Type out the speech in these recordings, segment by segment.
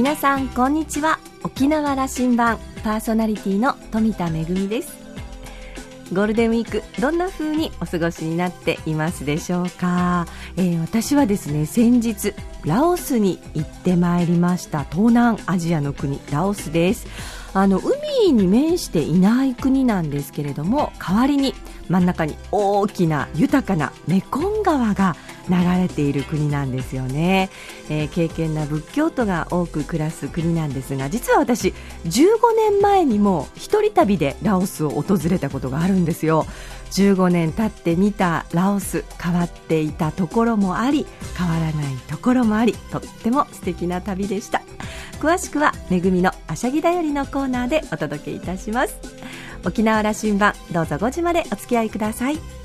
皆さんこんにちは。沖縄羅針盤パーソナリティの富田恵です。ゴールデンウィークどんな風にお過ごしになっていますでしょうか、えー、私はですね先日ラオスに行ってまいりました。東南アジアの国ラオスです。あの海に面していない国なんですけれども代わりに真ん中に大きな豊かなメコン川が流れている国なんですよね、えー、敬虔な仏教徒が多く暮らす国なんですが実は私15年前にも一人旅でラオスを訪れたことがあるんですよ。15年経って見たラオス変わっていたところもあり変わらないところもありとっても素敵な旅でした。詳しくは「めぐみのあしゃぎだより」のコーナーでお届けいたします。沖縄羅針盤どうぞ5時までお付き合いください。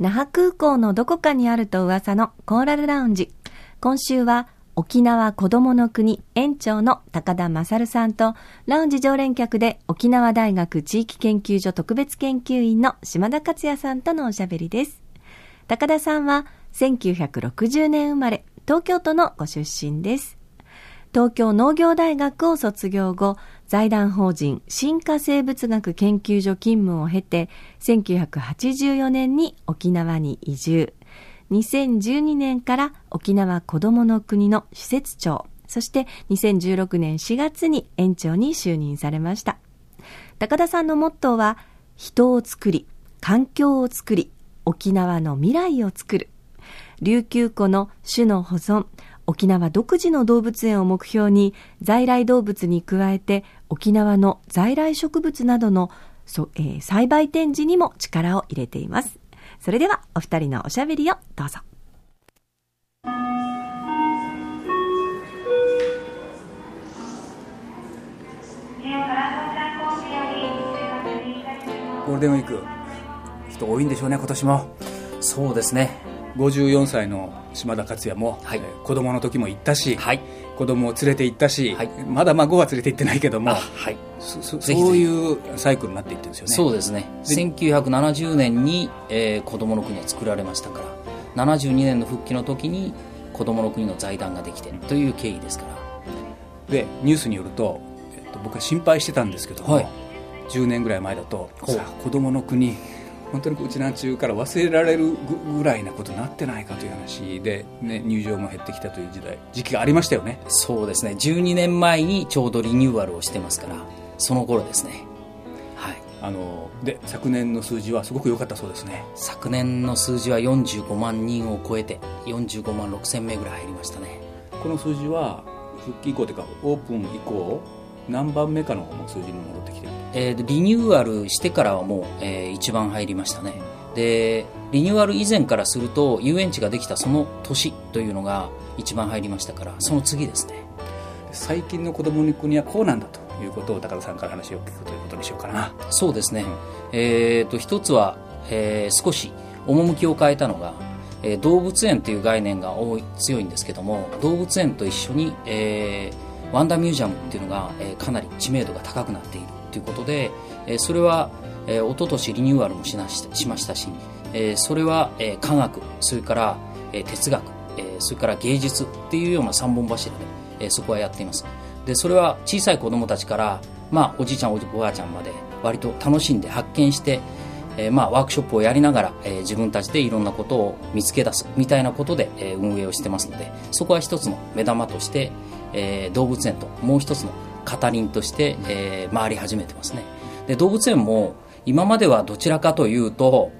那覇空港のどこかにあると噂のコーラルラウンジ。今週は沖縄子どもの国園長の高田勝さんと、ラウンジ常連客で沖縄大学地域研究所特別研究員の島田克也さんとのおしゃべりです。高田さんは1960年生まれ、東京都のご出身です。東京農業大学を卒業後、財団法人進化生物学研究所勤務を経て、1984年に沖縄に移住。2012年から沖縄子どもの国の施設長、そして2016年4月に園長に就任されました。高田さんのモットーは、人を作り、環境を作り、沖縄の未来を作る。琉球湖の種の保存、沖縄独自の動物園を目標に在来動物に加えて沖縄の在来植物などの、えー、栽培展示にも力を入れています。それではお二人のおしゃべりをどうぞ。ゴールデンウィーク人多いんでしょうね今年もそうですね54歳の島田克也も、はい、子供の時も行ったし、はい、子供を連れて行ったし、はい、まだ孫は連れて行ってないけども、はい、そそういうサイクルになっていってるんですよね。そうですね。1970年に、えー、子供の国は作られましたから72年の復帰の時に子供の国の財団ができてという経緯ですから。でニュースによると、えっと、僕は心配してたんですけども、はい、10年ぐらい前だとさあ子供の国本当にうちなんちゅうから忘れられるぐらいなことになってないかという話で、ね、入場も減ってきたという時代時期がありましたよね。そうですね。12年前にちょうどリニューアルをしてますからその頃ですね。はい。あので昨年の数字はすごく良かったそうですね。昨年の数字は45万人を超えて45万6千名ぐらい入りましたね。この数字は復帰以降というかオープン以降何番目かの数字に戻ってきてる、えー、リニューアルしてからはもう、えー、一番入りましたね。でリニューアル以前からすると遊園地ができたその年というのが一番入りましたからその次ですね。最近の子供の国はこうなんだということを高田さんから話を聞くということにしようかな。そうですね、うん、えーと、一つは、えー、少し趣を変えたのが、えー、動物園という概念が多い強いんですけども動物園と一緒に、えー、ワンダーミュージアムっていうのが、えー、かなり知名度が高くなっているということで、えー、それは、えー、一昨年リニューアルもしなししましたし、えー、それは、えー、科学それから、えー、哲学、えー、それから芸術っていうような三本柱で、えー、そこはやっています。でそれは小さい子供たちから、まあ、おじいちゃんおばあちゃんまで割と楽しんで発見してえー、まあワークショップをやりながら、えー、自分たちでいろんなことを見つけ出すみたいなことで、えー、運営をしてますのでそこは一つの目玉として、えー、動物園ともう一つの語りんとして、えー、回り始めてますね。で動物園も今まではどちらかというと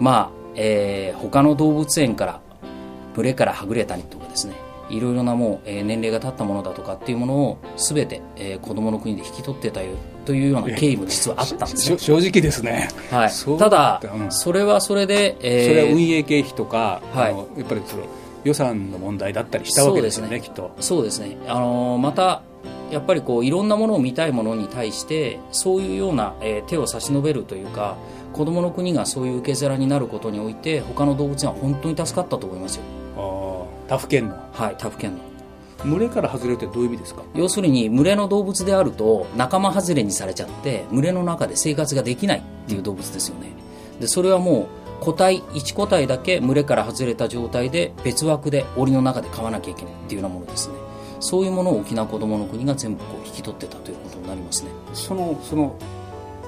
まあ、えー、他の動物園から群れからはぐれたりとかですねいろいろなもう、えー、年齢が経ったものだとかっていうものを全て、えー、子供の国で引き取ってたよというような経緯も実はあったんですね正直ですね、はい、た。だ、うん、それはそれで、えー、それは運営経費とか、はい、やっぱりその予算の問題だったりしたわけですよね、ね、きっと。そうですね。あのまたやっぱりこういろんなものを見たいものに対してそういうような、えー手を差し伸べるというか子どもの国がそういう受け皿になることにおいて他の動物園は本当に助かったと思いますよ。あー他府県の。はい他府県の。群れから外れるってどういう意味ですか？要するに群れの動物であると仲間外れにされちゃって群れの中で生活ができないっていう動物ですよね。でそれはもう個体1個体だけ群れから外れた状態で別枠で檻の中で飼わなきゃいけないっていうようなものですね。そういうものを沖縄こどもの国が全部こう引き取ってたということになりますね。そのその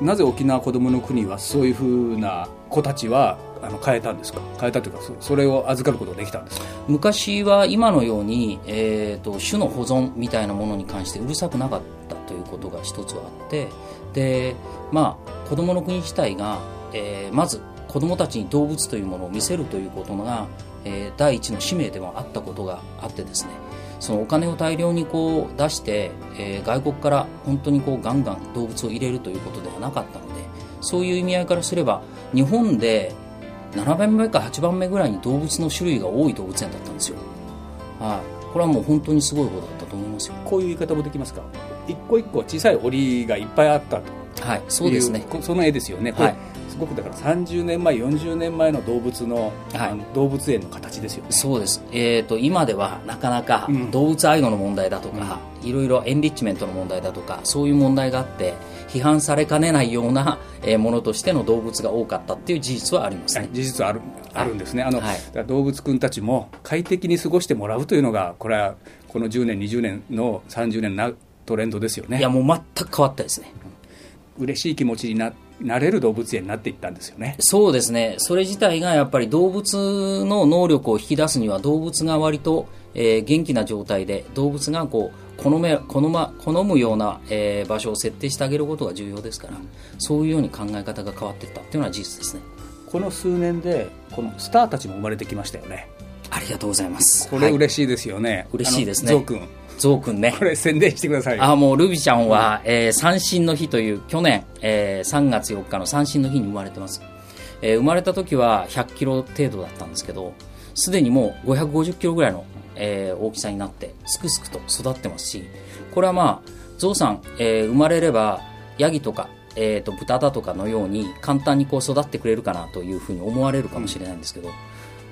なぜ沖縄こどもの国はそういうふうな子たちはあの変えたんですか？変えたというかそそれを預かることができたんですか？昔は今のように、えー、と種の保存みたいなものに関してうるさくなかったということが一つはあってでまあ子どもの国自体が、えーまず子どもたちに動物というものを見せるということが、えー第一の使命でもあったことがあってですね。そのお金を大量にこう出して、えー外国から本当にこうガンガン動物を入れるということではなかったのでそういう意味合いからすれば日本で7番目か8番目ぐらいに動物の種類が多い動物園だったんですよ。はい、これはもう本当にすごいことだったと思いますよ。こういう言い方もできますか？一個一個小さい檻がいっぱいあったと。はい、そうですね。その絵ですよね。はい。すごくだから30年前40年前の動物の,、はい。動物園の形ですよね。そうです。えっ、と今ではなかなかうん。動物愛護の問題だとか、いろいろエンリッチメントの問題だとか、そういう問題があって批判されかねないような、えーものとしての動物が多かったっていう事実はありますね。事実はあるあるんですね、あのはい。動物くんたちも快適に過ごしてもらうというのが、これはこの10年、20年の30年のトレンドですよね。いや、もう全く変わったですね。嬉しい気持ちにななれる動物園になっていったんですよね。そうですね、それ自体がやっぱり動物の能力を引き出すには動物が割と、えー元気な状態で動物がこう好め好ま好むような、えー場所を設定してあげることが重要ですからそういうように考え方が変わっていったっていうのは事実ですねこの数年でこのスターたちも生まれてきましたよね。ありがとうございますこれはい嬉しいですよね。嬉しいですねゾウくん。ゾウくんねこれ宣伝してくださいよ。あもうルビちゃんは、えー三振の日という去年、えー3月4日の三振の日に生まれてます、えー生まれた時は100キロ程度だったんですけどすでにもう550キロぐらいの、えー大きさになってすくすくと育ってますしこれはまあゾウさん、えー生まれればヤギとか、えー、と豚だとかのように簡単にこう育ってくれるかなというふうに思われるかもしれないんですけど、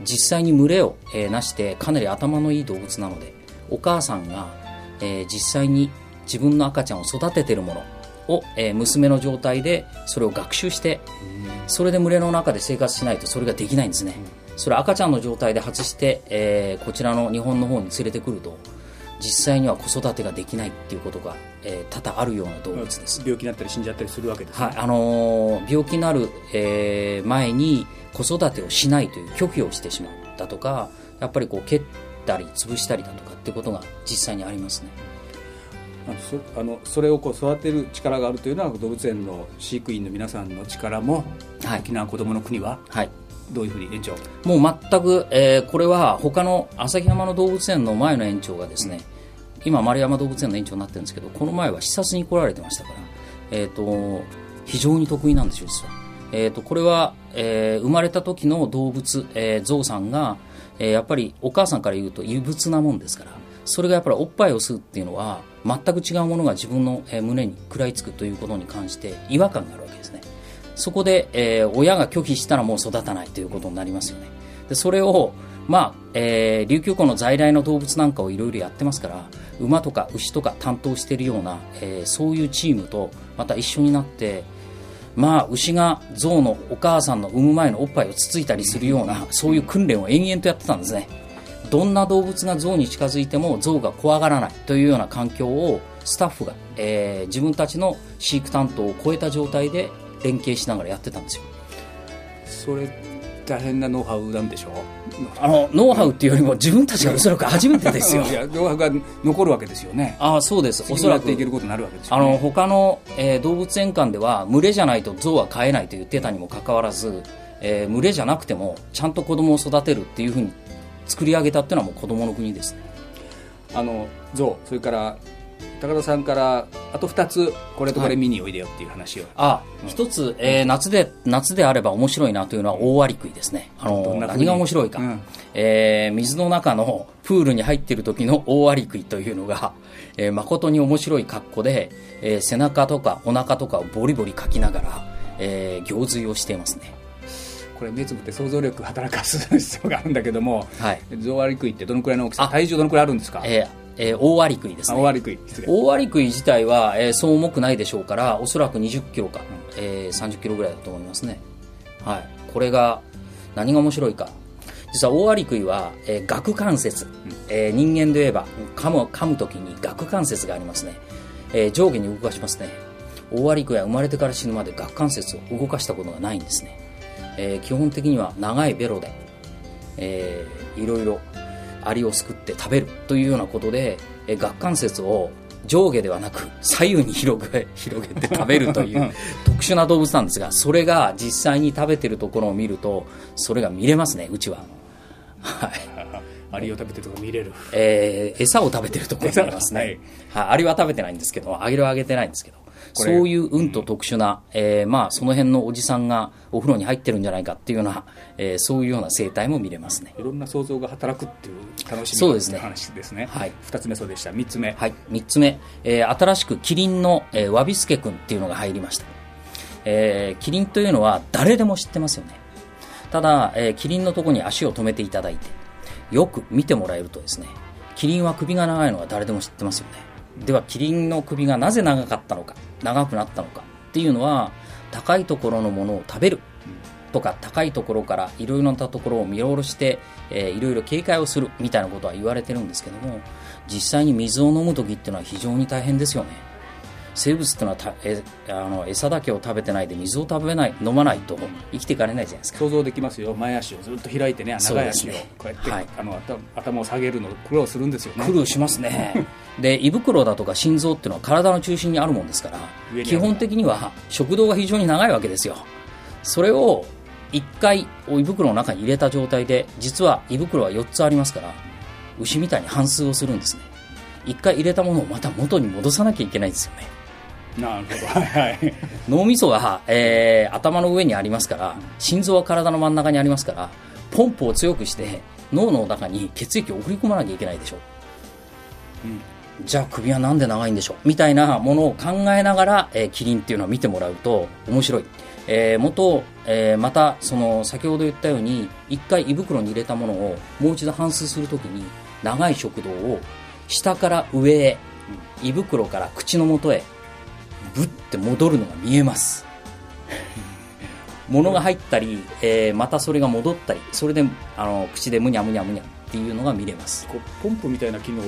実際に群れを、えーなしてかなり頭のいい動物なのでお母さんが、えー実際に自分の赤ちゃんを育ててるものを、えー娘の状態でそれを学習してそれで群れの中で生活しないとそれができないんですね、それ赤ちゃんの状態で外して、えーこちらの日本の方に連れてくると実際には子育てができないっていうことが、えー多々あるような動物です、病気になったり死んじゃったりするわけです、ね。はいあのー病気になる、えー前に子育てをしないという拒否をしてしまうだとかやっぱりこう蹴ったり潰したりだとかってことが実際にありますね。あのそれをこう育てる力があるというのは動物園の飼育員の皆さんの力も、はい。沖縄こどもの国ははい。どういうふうに園長？もう全く、えーこれは他の旭山の動物園の前の園長がですね今丸山動物園の園長になってるんですけどこの前は視察に来られてましたから、えー、と非常に得意なんですよ実は、えー、とこれは、えー生まれた時の動物、えーゾウさんが、えやっぱりお母さんから言うと異物なもんですからそれがやっぱりおっぱいを吸うっていうのは全く違うものが自分の、胸に食らいつくということに関して違和感があるわけですねそこで、えー親が拒否したらもう育たないということになりますよね。でそれを、まあえー琉球湖の在来の動物なんかをいろいろやってますから馬とか牛とか担当しているような、えーそういうチームとまた一緒になってまあ牛が象のお母さんの産む前のおっぱいをつついたりするようなそういう訓練を延々とやってたんですね。どんな動物が象に近づいても象が怖がらないというような環境をスタッフが、えー自分たちの飼育担当を超えた状態で連携しながらやってたんですよそれ大変なノウハウなんでしょ？うあのノウハウっていうよりも自分たちがおそらく初めてですよ。いやノウハウが残るわけですよね。ああそうです。おおそらくいけることになるわけですよあねの他の、えー動物園館では群れじゃないと象は飼えないと言ってたにもかかわらず、えー群れじゃなくてもちゃんと子供を育てるっていうふうに作り上げたっていうのはもう子供の国ですね。あの象それから高田さんからあと2つこれとこれ見においでよっていう話を、あ、一つ、えー夏で、夏であれば面白いなというのは大アリクイですね。あの、何が面白いか。うんえー水の中のプールに入っている時の大アリクイというのが、えー誠に面白い格好で、えー背中とかお腹とかをボリボリかきながら、えー行水をしていますね。これ目つぶって想像力働かす必要があるんだけどもはい。ゾウアリクイってどのくらいの大きさ？あ体重どのくらいあるんですか？えーえー大アリクイですね。あオアリクイ大アリクイ自体は、えーそう重くないでしょうからおそらく20キロか、えー30キロぐらいだと思いますね。はい。これが何が面白いか。実は大アリクイは、えー顎関節、えー人間で言えば噛む噛む時に顎関節がありますね、えー上下に動かしますね。大アリクイは生まれてから死ぬまで顎関節を動かしたことがないんですね、えー基本的には長いベロでえーいろいろアリをすくって食べるというようなことで、えー顎関節を上下ではなく左右に広げ 広げて食べるという特殊な動物なんですがそれが実際に食べてるところを見るとそれが見れますねうちは。はいアリを食べてるとこ見れる。えー餌を食べてるところにありますね、はい。アリは食べてないんですけどアリはあげてないんですけど。そういううん。と特殊な、えーまあ、その辺のおじさんがお風呂に入ってるんじゃないかっていうような、えーそういうような生態も見れますね。いろんな想像が働くっていう楽しみそうですね。の話ですね。はい。2つ目そうでした。3つ目。はい、3つ目、えー新しくキリンの、えー、ワビスケ君っていうのが入りました、えーキリンというのは誰でも知ってますよね。ただ、えーキリンのところに足を止めていただいてよく見てもらえるとですねキリンは首が長いのは誰でも知ってますよね。ではキリンの首がなぜ長かったのか長くなったのかっていうのは高いところのものを食べるとか高いところからいろいろなところを見下ろして、いろいろ警戒をするみたいなことは言われてるんですけども実際に水を飲む時っていうのは非常に大変ですよね。生物っていうのはたえあの餌だけを食べてないで水を食べない飲まないと生きていかれないじゃないですか。想像できますよ。前足をずっと開いてね長い足をこうやって、はい。あの頭頭を下げるの苦労するんですよね。苦労しますね。で胃袋だとか心臓っていうのは体の中心にあるもんですから基本的には食道が非常に長いわけですよ。それを1回胃袋の中に入れた状態で実は胃袋は4つありますから牛みたいに反数をするんですね。1回入れたものをまた元に戻さなきゃいけないんですよねなるほど。はいはい。脳みそが、えー頭の上にありますから心臓は体の真ん中にありますからポンプを強くして脳の中に血液を送り込まなきゃいけないでしょ、じゃあ首はなんで長いんでしょう？みたいなものを考えながら、えーキリンっていうのを見てもらうと面白い、えー元、えーまたその先ほど言ったように一回胃袋に入れたものをもう一度反数するときに長い食道を下から上へ胃袋から口の元へぶって戻るのが見えます。物が入ったり、えーまたそれが戻ったりそれであの口でむにゃむにゃむにゃっていうのが見れます。こうポンプみたいな機能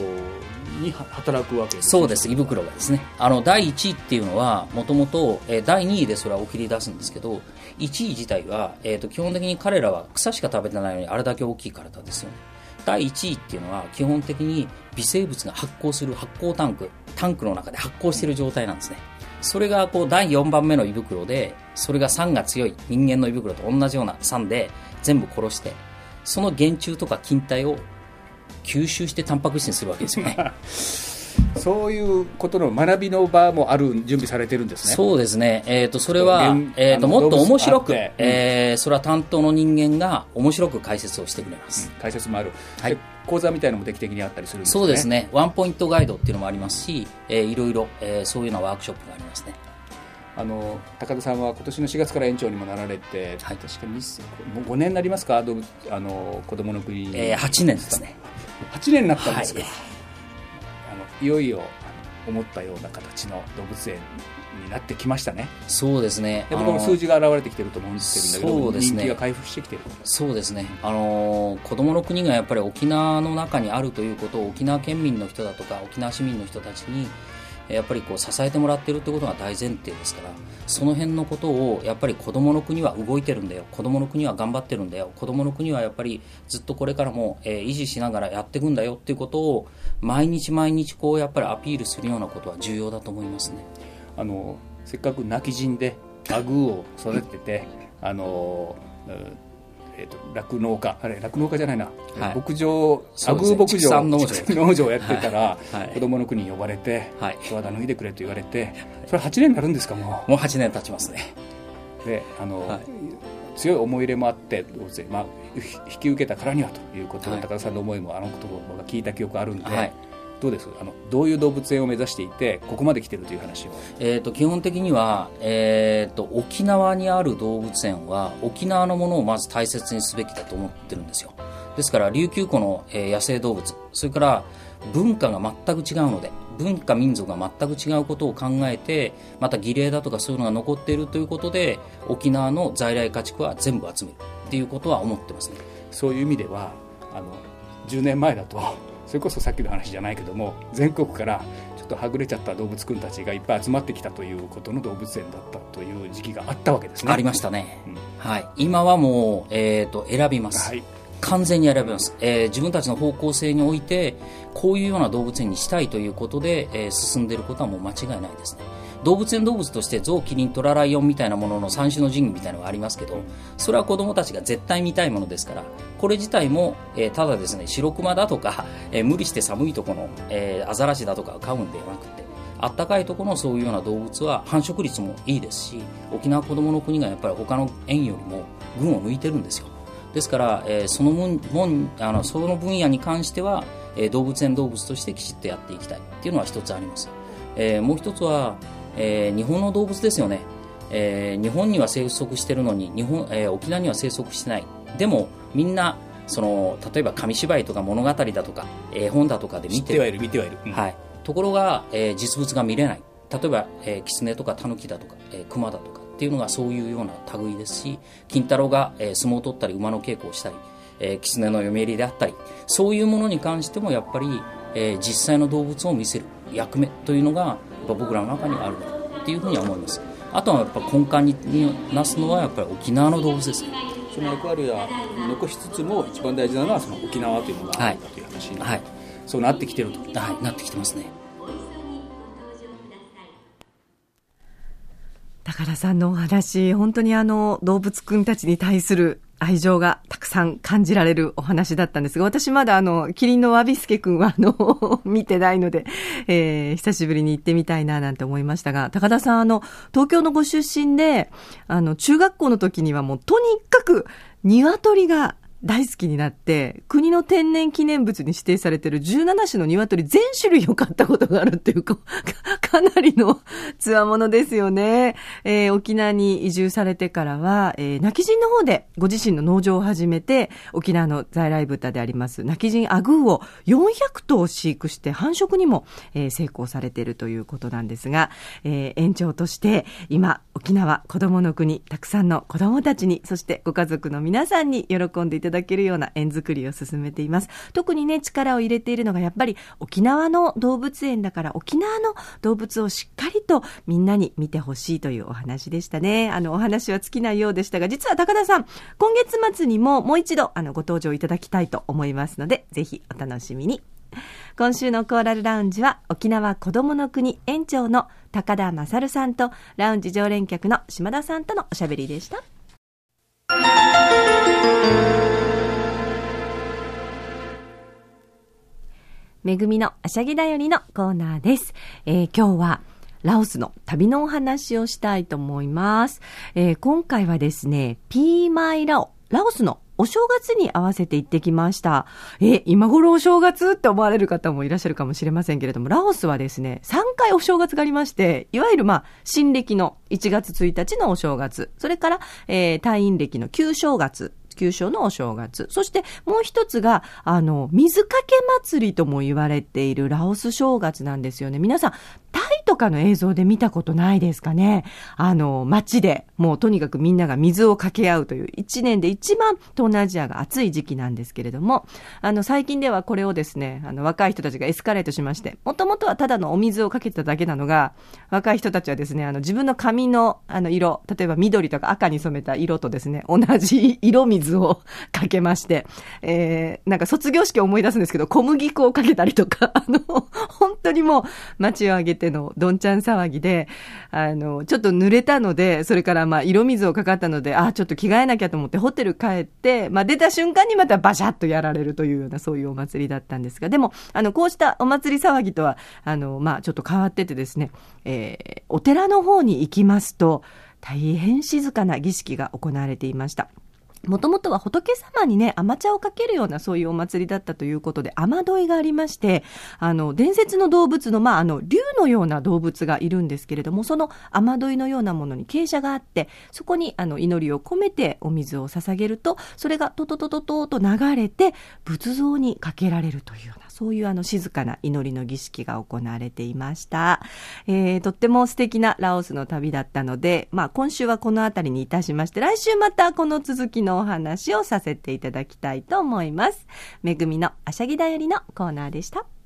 には働くわけですそうです。胃袋がですね。あの第1位っていうのはもともとえー第2位でそれはお切り出すんですけど1位自体は、えー、と基本的に彼らは草しか食べてないのにあれだけ大きい体ですよね。第1位っていうのは基本的に微生物が発酵する発酵タンクタンクの中で発酵している状態なんですねそれがこう第4番目の胃袋でそれが酸が強い人間の胃袋と同じような酸で全部殺してその原虫とか菌体を吸収してタンパク質にするわけですよね。そういうことの学びの場もある準備されてるんですね。そうですね、えー、とそれは現、えー、ともっと面白く、動物あって。えーそれは担当の人間が面白く解説をしてくれます、解説もある、はい。で講座みたいなのも定期的にあったりするんですね。そうですね。ワンポイントガイドっていうのもありますし、えーいろいろ、えーそういうようなワークショップがありますね。あの高田さんは今年の4月から園長にもなられて、はい。確かに2000もう5年になりますか？あの子供の国に、えー8年ですね。8年になったんですか、はいいよいよ思ったような形の動物園になってきましたね。そうですね。であの僕も数字が現れてきてると思うんですけどそうですね。人気が回復してきてるそうですね、あのー子どもの国がやっぱり沖縄の中にあるということを沖縄県民の人だとか沖縄市民の人たちにえーやっぱりこう支えてもらってるということが大前提ですからその辺のことをやっぱり子どもの国は動いてるんだよ。子どもの国は頑張ってるんだよ。子どもの国はやっぱりずっとこれからも、えー維持しながらやっていくんだよ。っていうことを毎日毎日こうやっぱりアピールするようなことは重要だと思いますね。あのせっかく泣き人でアグーを育ててあの、えーと、酪農家。あれ酪農家じゃないな、はい、牧場アグー牧場。農場。農場をやってたら、はい、子供の国に呼ばれて「はい、十和田脱いでくれ」と言われてそれ8年になるんですかもう？もう8年経ちますね。であの、はい、強い思い入れもあってまあ、引き受けたからにはということで、高田さんの思いもあの言葉が聞いた記憶あるんで、どうです？あのどういう動物園を目指していてここまで来てるという話を、えーと、基本的には、えーと、沖縄にある動物園は沖縄のものをまず大切にすべきだと思ってるんですよ。ですから琉球湖の、えー、野生動物それから文化が全く違うので文化民族が全く違うことを考えてまた儀礼だとかそういうのが残っているということで沖縄の在来家畜は全部集めるっていうことは思ってますね。そういう意味ではあの10年前だとそれこそさっきの話じゃないけども全国からちょっとはぐれちゃった動物くんたちがいっぱい集まってきたということの動物園だったという時期があったわけですね。ありましたね、うん、はい。今はもう、えーと、選びます、はい、完全に選びます、えー、自分たちの方向性においてこういうような動物園にしたいということで、えー、進んでいることはもう間違いないですね動物園動物としてゾウ、キリン、トラ、ライオンみたいなものの三種の神器みたいなのがありますけどそれは子供たちが絶対見たいものですからこれ自体も、えー、ただですね白熊だとか、えー、無理して寒いところの、えー、アザラシだとかを飼うんではなくてあったかいところのそういうような動物は繁殖率もいいですし沖縄こどもの国がやっぱり他の園よりも群を抜いてるんですよ。ですから、えー、その分あのその分野に関しては、えー、動物園動物としてきちっとやっていきたいっていうのは一つあります、えー、もう一つはえー、日本の動物ですよね、えー、日本には生息してるのに日本、えー、沖縄には生息してない。でもみんなその例えば紙芝居とか物語だとか絵本だとかで見ててはいる見てはいる、うん、はい、ところが、えー、実物が見れない。例えば、えー、キツネとかタヌキだとか、えー、クマだとかっていうのがそういうような類ですし金太郎が、えー、相撲を取ったり馬の稽古をしたり、えー、キツネの嫁入りであったりそういうものに関してもやっぱり、えー、実際の動物を見せる役目というのがぱ僕らの中にあるっていうふうには思います。あとはやっぱ根幹になすのはやっぱり沖縄の動物です。その役割は残しつつも一番大事なのはその沖縄というのがあるんだという話に、はい、そうなってきてると。はい。なってきてますね。高田さんのお話本当にあの動物くんたちに対する愛情がたくさん感じられるお話だったんですが、私まだあの、キリンのワビスケ君はあの、見てないので、えー、久しぶりに行ってみたいななんて思いましたが、高田さんあの、東京のご出身で、あの、中学校の時にはもうとにかく鶏が大好きになって、国の天然記念物に指定されている17種の鶏全種類を買ったことがあるっていうか、かなりのつわものですよね。えー、沖縄に移住されてからは、えー、泣き人の方でご自身の農場を始めて、沖縄の在来豚であります、泣き人アグーを400頭飼育して繁殖にも、えー、成功されているということなんですが、えー、園長として今、沖縄子供の国、たくさんの子供たちに、そしてご家族の皆さんに喜んでいただただけるような園作りを進めています。特にね、力を入れているのがやっぱり沖縄の動物園だから沖縄の動物をしっかりとみんなに見てほしいというお話でしたね。あの、お話は尽きないようでしたが、実は高田さん、今月末にももう一度あのご登場いただきたいと思いますので、ぜひお楽しみに。今週のコーラルラウンジは沖縄子どもの国園長の高田勝さんとラウンジ常連客の島田さんとのおしゃべりでした。めぐみのあしゃぎだよりのコーナーです。えー、今日はラオスの旅のお話をしたいと思います。えー、今回はですね、ピーマイラオ、ラオスのお正月に合わせて行ってきました。え、今頃お正月って思われる方もいらっしゃるかもしれませんけれども、ラオスはですね、3回お正月がありまして、いわゆるまあ、新暦の1月1日のお正月、それから、えー、退院暦の旧正月、旧正のお正月。そしてもう一つが、あの、水かけ祭りとも言われているラオス正月なんですよね。皆さん、タイとかの映像で見たことないですかね？あの、街で、もうとにかくみんなが水をかけ合うという、一年で一番東南アジアが暑い時期なんですけれども、あの、最近ではこれをですね、あの、若い人たちがエスカレートしまして、もともとはただのお水をかけてただけなのが、若い人たちはですね、あの、自分の髪の、あの、色、例えば緑とか赤に染めた色とですね、同じ色水水をかけまして、えー、なんか卒業式を思い出すんですけど、小麦粉をかけたりとか、あの、本当にもう街を挙げてのどんちゃん騒ぎで、あの、ちょっと濡れたので、それからまあ色水をかかったので、あ、ちょっと着替えなきゃと思ってホテル帰って、まあ出た瞬間にまたバシャッとやられるというようなそういうお祭りだったんですが、でも、あの、こうしたお祭り騒ぎとは、あの、まあちょっと変わっててですね、えー、お寺の方に行きますと、大変静かな儀式が行われていました。もともとは仏様にね、甘茶をかけるようなそういうお祭りだったということで、雨どいがありまして、あの、伝説の動物の、まあ、あの、竜のような動物がいるんですけれども、その雨どいのようなものに傾斜があって、そこに、あの、祈りを込めてお水を捧げると、それがトトトトトと流れて、仏像にかけられるというような、そういうあの、静かな祈りの儀式が行われていました。えー、とっても素敵なラオスの旅だったので、まあ、今週はこの辺りにいたしまして、来週またこの続きのお話をさせていただきたいと思います。めぐみのあしゃぎだよりのコーナーでした。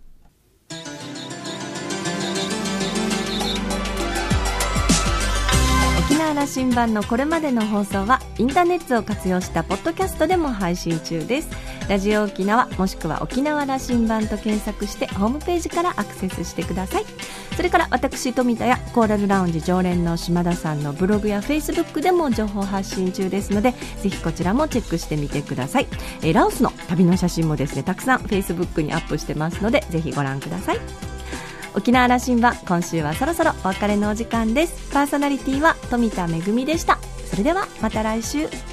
沖縄羅針盤のこれまでの放送はインターネットを活用したポッドキャストでも配信中です。ラジオ沖縄もしくは沖縄羅針盤と検索してホームページからアクセスしてください。それから私富田やコーラルラウンジ常連の島田さんのブログやフェイスブックでも情報発信中ですのでぜひこちらもチェックしてみてください、えー、ラオスの旅の写真もですねたくさんフェイスブックにアップしてますのでぜひご覧ください。沖縄羅針盤今週はそろそろお別れのお時間です。パーソナリティは富田恵でした。それではまた来週。